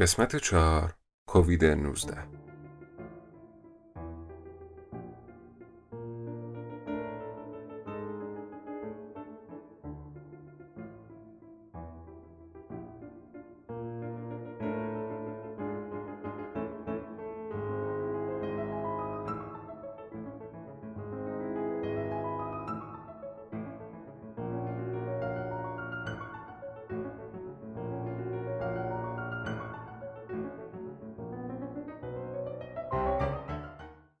قسمت چهار کووید 19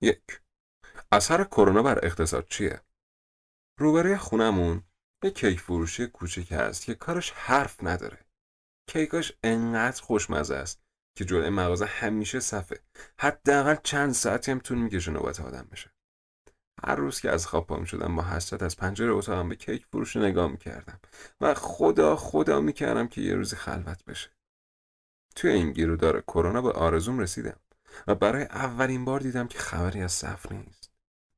یک اثر کرونا بر اقتصاد چیه؟ روبروی خونمون یه کیک فروشی کوچیک هست که کارش حرف نداره. کیکاش انقدر خوشمزه است که جلوی مغازه همیشه صفه. حداقل چند ساعتی هم طول می‌کشه نوبت آدم بشه. هر روز که از خواب پا شدم با حسرت از پنجره اتاقم به کیک فروش نگاه می‌کردم و خدا خدا می‌کردم که یه روزی خلوت بشه. توی این گیرو داره کرونا به آرزوم رسیدم. و برای اولین بار دیدم که خبری از صف نیست.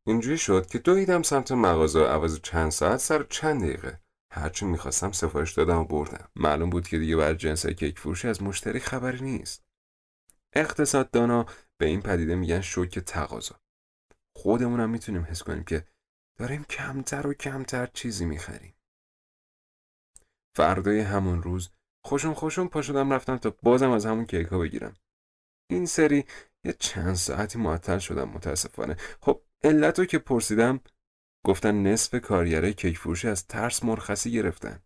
اینجوری شد که دویدم سمت مغازه و عوض چند ساعت سر چند دقیقه. هرچی می‌خواستم سفارش دادم و بردم. معلوم بود که دیگه بر جنس کیک فروشی از مشتری خبری نیست. اقتصاد دانا به این پدیده میگن شوک تقاضا. خودمونم می‌تونیم حس کنیم که داریم کمتر و کمتر چیزی می‌خریم. فردای همون روز خوشون خوشون پا شدم رفتم تا بازم از همون کیک ها بگیرم. این سری یه چند ساعتی معطل شدم متاسفانه. خب علت رو که پرسیدم گفتن نصف کارگرای کیک فروشی از ترس مرخصی گرفتن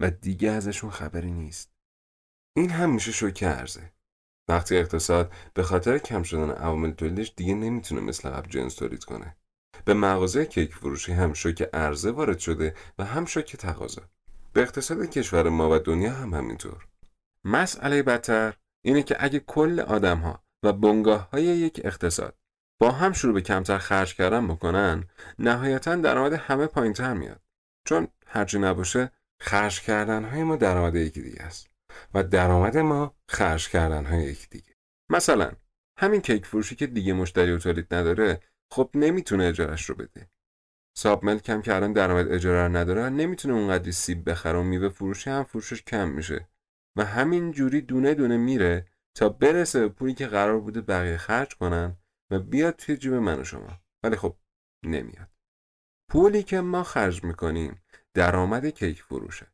و دیگه ازشون خبری نیست. این هم میشه شوکه ارزه. وقتی اقتصاد به خاطر کم شدن عوامل تولیدش دیگه نمی‌تونه مثل قبل جنس تولید کنه. به مغازه کیک فروشی هم شوک ارزه وارد شده و هم شوک تقاضا. به اقتصاد کشور ما و دنیا هم همینطور. مسئله بدتر اینه که اگه کل آدم ها و بنگاه های یک اقتصاد. با هم شروع به کمتر خرج کردن بکنن نهایتا درآمد همه پایین تر میاد. چون هرچی نباشه خرج کردن های ما درآمد یکی دیگه است و درآمد ما خرج کردن های یکی دیگه. مثلا همین کیک فروشی که دیگه مشتری و تولید نداره خب نمی‌تونه اجارش رو بده. ساب ملک هم که الان درآمد اجاره رو نداره نمی‌تونه اونقدری سیب بخره و میوه فروشی هم فروشش کم میشه. و همین جوری دونه دونه میره تا برسه به پولی که قرار بوده بقیه خرج کنن و بیاد توی جیب من و شما. ولی خب نمیاد. پولی که ما خرج می‌کنیم درآمد کیک فروشه.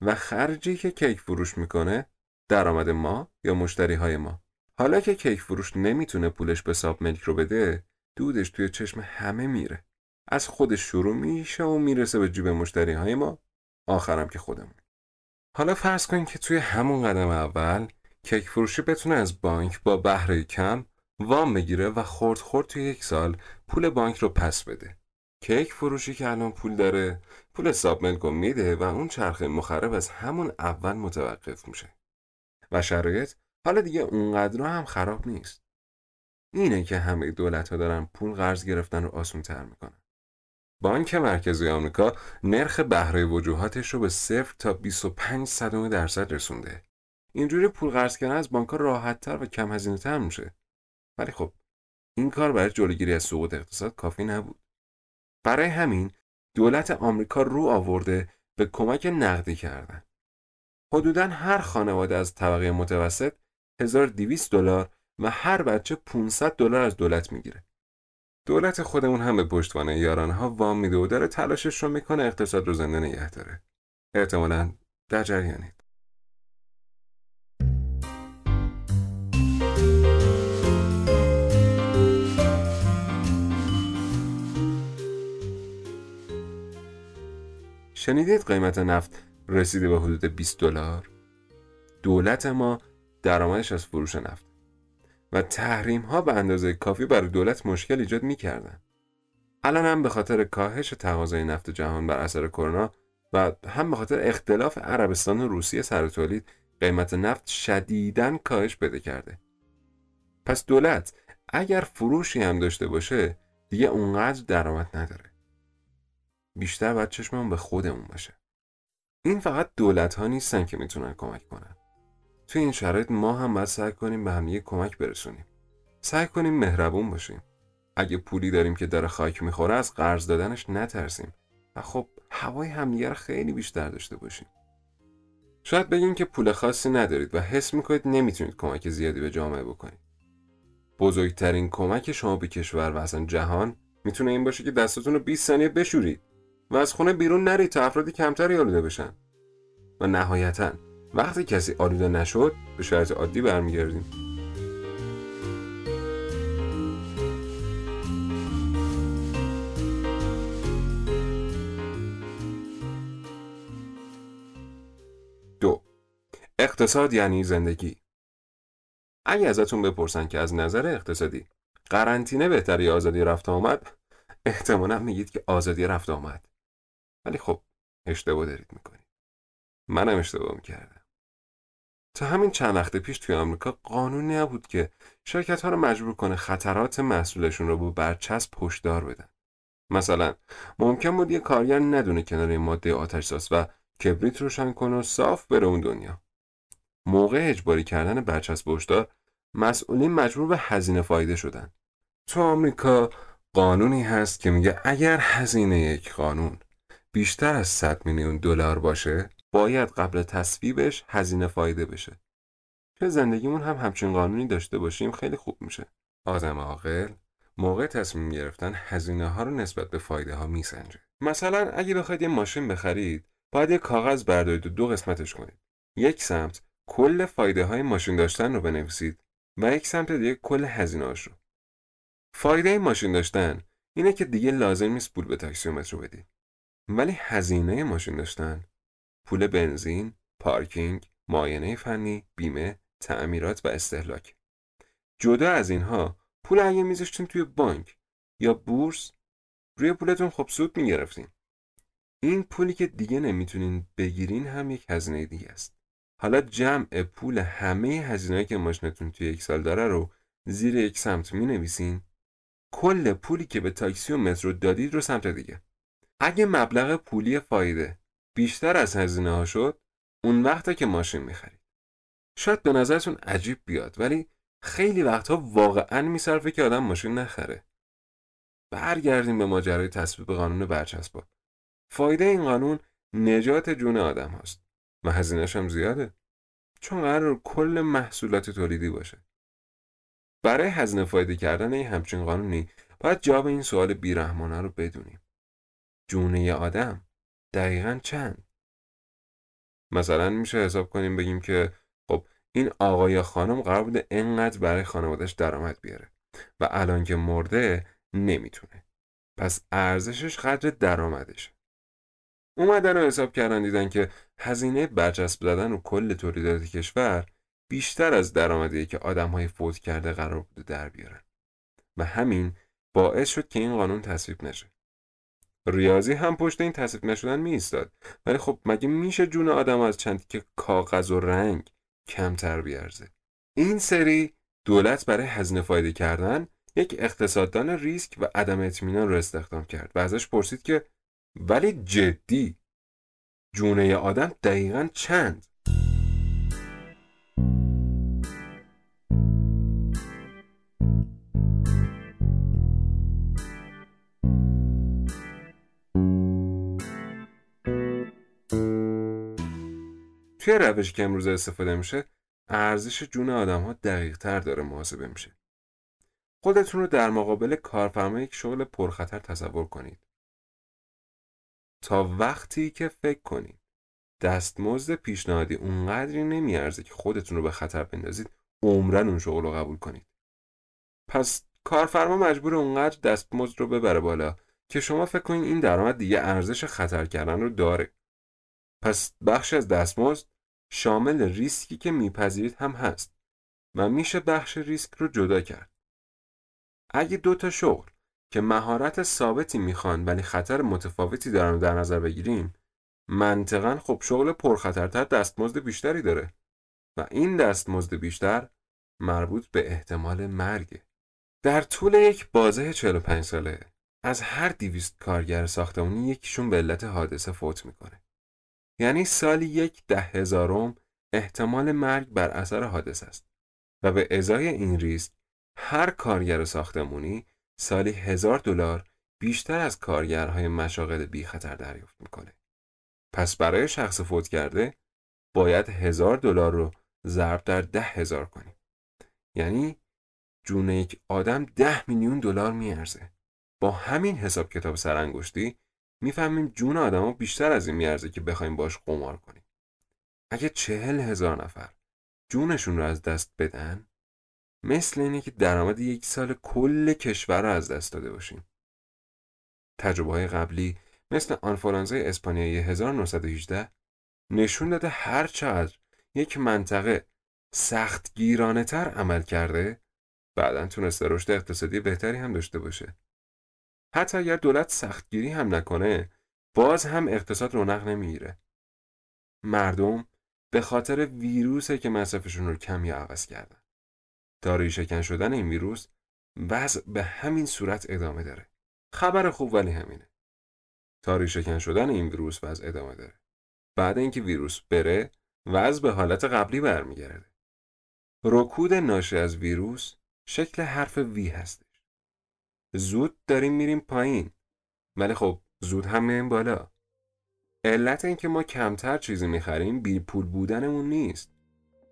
و خرجی که کیک فروش می‌کنه درآمد ما یا مشتری های ما. حالا که کیک فروش نمی‌تونه پولش به ساب ملک رو بده دودش توی چشم همه میره. از خودش شروع میشه و می‌رسه به جیب مشتری های ما. آخرم که خودمون. حالا فرض کنید که توی همون قدم اول کیک فروشی بتونه از بانک با بهره کم وام بگیره و خورد خورد توی یک سال پول بانک رو پس بده. کیک فروشی که الان پول داره پول ساب ملک رو میده و اون چرخه مخرب از همون اول متوقف میشه. و شرایط حالا دیگه اونقدر هم خراب نیست. اینه که همه دولت ها دارن پول قرض گرفتن رو آسون تر می‌کنن. بانک مرکزی آمریکا نرخ بهره وجوهاتش رو به صفر تا 25 صدم درصد رسونده. اینجوری پول قرض کردن از بانک راحتتر و کم هزینه تر میشه. ولی خب این کار برای جلوگیری از سقوط اقتصاد کافی نبود. برای همین دولت آمریکا رو آورده به کمک نقدی کردن. حدودا هر خانواده از طبقه متوسط 1200 دلار و هر بچه 500 دلار از دولت می‌گیره. دولت خودمون هم به پشتوانه یارانها وام میده و داره تلاشش رو می‌کنه اقتصاد رو زنده نگه داره. احتمالا در جریانید. شنیدید قیمت نفت رسیده به حدود 20 دلار؟ دولت ما درآمدش از فروش نفت و تحریم ها به اندازه کافی برای دولت مشکل ایجاد می‌کردن. الان هم به خاطر کاهش تقاضای نفت جهان بر اثر کرونا و هم به خاطر اختلاف عربستان و روسیه سر تولید قیمت نفت شدیداً کاهش پیدا کرده. پس دولت اگر فروشی هم داشته باشه دیگه اونقدر درآمد نداره. بیشتر باید چشممون به خودمون باشه. این فقط دولت ها نیستن که می‌تونن کمک کنن. توی این شرایط ما هم باید سعی کنیم به همدیگه کمک برسونیم سعی کنیم مهربون باشیم اگه پولی داریم که داره خاک می‌خوره از قرض دادنش نترسیم و خب هوای همدیگه رو خیلی بیشتر داشته باشیم شاید بگین که پول خاصی ندارید و حس می‌کنید نمی‌تونید کمک زیادی به جامعه بکنید. بزرگترین کمک شما به کشور و اصلا جهان می‌تونه این باشه که دستتون رو 20 ثانیه بشورید و از خونه بیرون نرید تا افرادی کمتری آلوده بشن. و نهایتا وقتی کسی آلوده نشد به شرط عادی برمیگردیم. اقتصاد یعنی زندگی اگه ازتون بپرسن که از نظر اقتصادی قرنطینه بهتر یا آزادی رفت آمد احتمالا میگید که آزادی رفت آمد ولی خب اشتباه دارید می‌کنید. منم اشتباه می‌کردم. تا همین چند وقت پیش توی آمریکا قانونی نبود که شرکت ها رو مجبور کنه خطرات محصولشون رو با برچسب پشتدار بدن. مثلا ممکن بود یه کارگر ندونه کنار این ماده آتش و کبریت روشن کنه و صاف بره اون دنیا. موقع اجباری کردن برچسب هشدار مسئولین مجبور به هزینه فایده شدن. تو آمریکا قانونی هست که میگه اگر هزینه یک قانون بیشتر از 100 میلیون دلار باشه باید قبل تصویبش هزینه فایده بشه که زندگیمون هم همچین قانونی داشته باشیم خیلی خوب میشه آدم عاقل موقع تصمیم گرفتن هزینه ها رو نسبت به فایده ها میسنجه مثلا اگه بخواید یه ماشین بخرید باید یه کاغذ بردارید و دو قسمتش کنید یک سمت کل فایده های ماشین داشتن رو بنویسید و یک سمت دیگه کل هزینه‌اش رو. فایده ماشین داشتن اینه که دیگه لازم نیست پول به تاکسیومتر رو بدید. ولی هزینه ماشین داشتن پول بنزین، پارکینگ، معاینه فنی، بیمه، تعمیرات و استهلاک. جدا از اینها پول اگه میذاشتین توی بانک یا بورس روی پولتون خب سود می‌گرفتین. این پولی که دیگه نمی‌تونین بگیرین هم یک هزینه دیگه است. حالا جمع پول همه هزینه‌ای که ماشینتون توی یک سال داره رو زیر یک سمت می نویسین کل پولی که به تاکسی و مترو دادید رو سمت دیگه اگه مبلغ پولی فایده بیشتر از هزینه ها شد اون وقته که ماشین می‌خرید. شاید به نظرتون عجیب بیاد ولی خیلی وقتها واقعا میصرفه که آدم ماشین نخره. برگردیم به ماجرای تصویب قانون برچسبا فایده این قانون نجات جون آدم هاست و هزینهش هم زیاده. چون قرار کل محصولات تولیدی باشه. برای هزینه فایده کردن این همچین قانونی باید جواب این سوال بیرحمانه رو بدونیم. جونه آدم دقیقا چند؟ مثلا میشه حساب کنیم بگیم که خب این آقا یا خانم قرار بوده انقدر برای خانوادش درآمد بیاره و الان که مرده نمی‌تونه. پس ارزشش قدر درآمدشه. اومدن و حساب کردن دیدن که هزینه برچسب زدن و کل تولیدات کشور بیشتر از درآمدی که آدم های فوت کرده قرار بوده در بیارن. و همین باعث شد که این قانون تصویب نشه. ریاضی هم پشت این تصویب نشدن می ایستاد. ولی خب مگه میشه جون آدم از چندی که کاغذ و رنگ کمتر بیارزه؟ این سری دولت برای هزینه فایده کردن یک اقتصاددان ریسک و عدم اطمینان رو استخدام کرد و ازش پرسید که ولی جدی جونه آدم دقیقا چند؟ توی روشی که امروز استفاده میشه ارزش جون آدم ها دقیق تر داره محاسبه میشه. خودتون رو در مقابل کارفرمای یک شغل پرخطر تصور کنید. تا وقتی که فکر کنید دستمزد پیشنهادی اونقدری نمیارزه که خودتون رو به خطر بندازید عمرن اون شغل رو قبول کنید. پس کارفرما مجبور اونقدر دستمزد رو ببره بالا که شما فکر کنید این درآمد دیگه ارزش خطر کردن رو داره. پس بخش از دستمزد شامل ریسکی که میپذیرید هم هست و میشه بخش ریسک رو جدا کرد. اگه دو تا شغل که مهارت ثابتی می‌خوان ولی خطر متفاوتی دارن در نظر بگیریم منطقا خب شغل پرخطرتر دستمزد بیشتری داره و این دستمزد بیشتر مربوط به احتمال مرگ در طول یک بازه 45 ساله از هر دیویست کارگر ساختمانی یکیشون به علت حادثه فوت می‌کنه. یعنی سالی یک ده هزارم احتمال مرگ بر اثر حادثه است و به ازای این ریسک هر کارگر ساختمونی سالی هزار دلار بیشتر از کارگرهای مشاغل بی خطر دریافت می‌کنه. پس برای شخص فوت کرده باید هزار دلار رو ضرب در ده هزار کنیم یعنی جون یک آدم ده میلیون دلار میارزه با همین حساب کتاب سرانگشتی می‌فهمیم جون آدما بیشتر از این میارزه که بخوایم باش قمار کنیم. اگه چهل هزار نفر جونشون رو از دست بدن مثل اینه که درآمد یک سال کل کشور رو از دست داده باشیم. تجربه های قبلی مثل آنفولانزای اسپانیایی 1918 نشون داده هر چقدر یک منطقه سخت گیرانه تر عمل کرده بعدا تونسته رشد اقتصادی بهتری هم داشته باشه. حتی اگر دولت سختگیری هم نکنه باز هم اقتصاد رونق نمی‌گیره. مردم به خاطر ویروسه که مصرفشون رو کمی عوض کردن. داروی شکن شدن این ویروس وضع به همین صورت ادامه داره. خبر خوب ولی همینه. تاری شکن شدن این ویروس وضع ادامه داره. بعد اینکه ویروس بره وضع به حالت قبلی برمیگرده. رکود ناشی از ویروس شکل حرف وی هستش زود داریم میریم پایین. ولی خب زود هم میریم بالا. علت اینکه ما کمتر چیزی می‌خریم بی پول بودنمون نیست.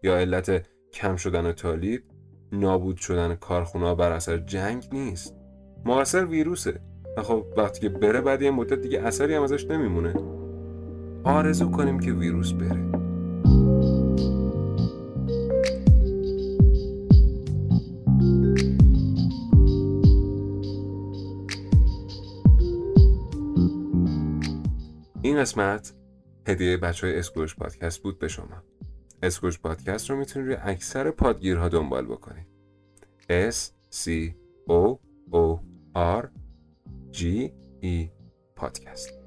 یا علت کم شدن تولید نابود شدن کارخونه بر اثر جنگ نیست. مقصر ویروسه. و خب وقتی که بره بعد یه مدت دیگه اثری هم ازش نمیمونه. آرزو کنیم که ویروس بره. این قسمت هدیه بچه های اسکوش پادکست بود به شما. اسکوش پادکست رو می‌تونید روی اکثر پادگیرها دنبال بکنید. S C O O R G E پادکست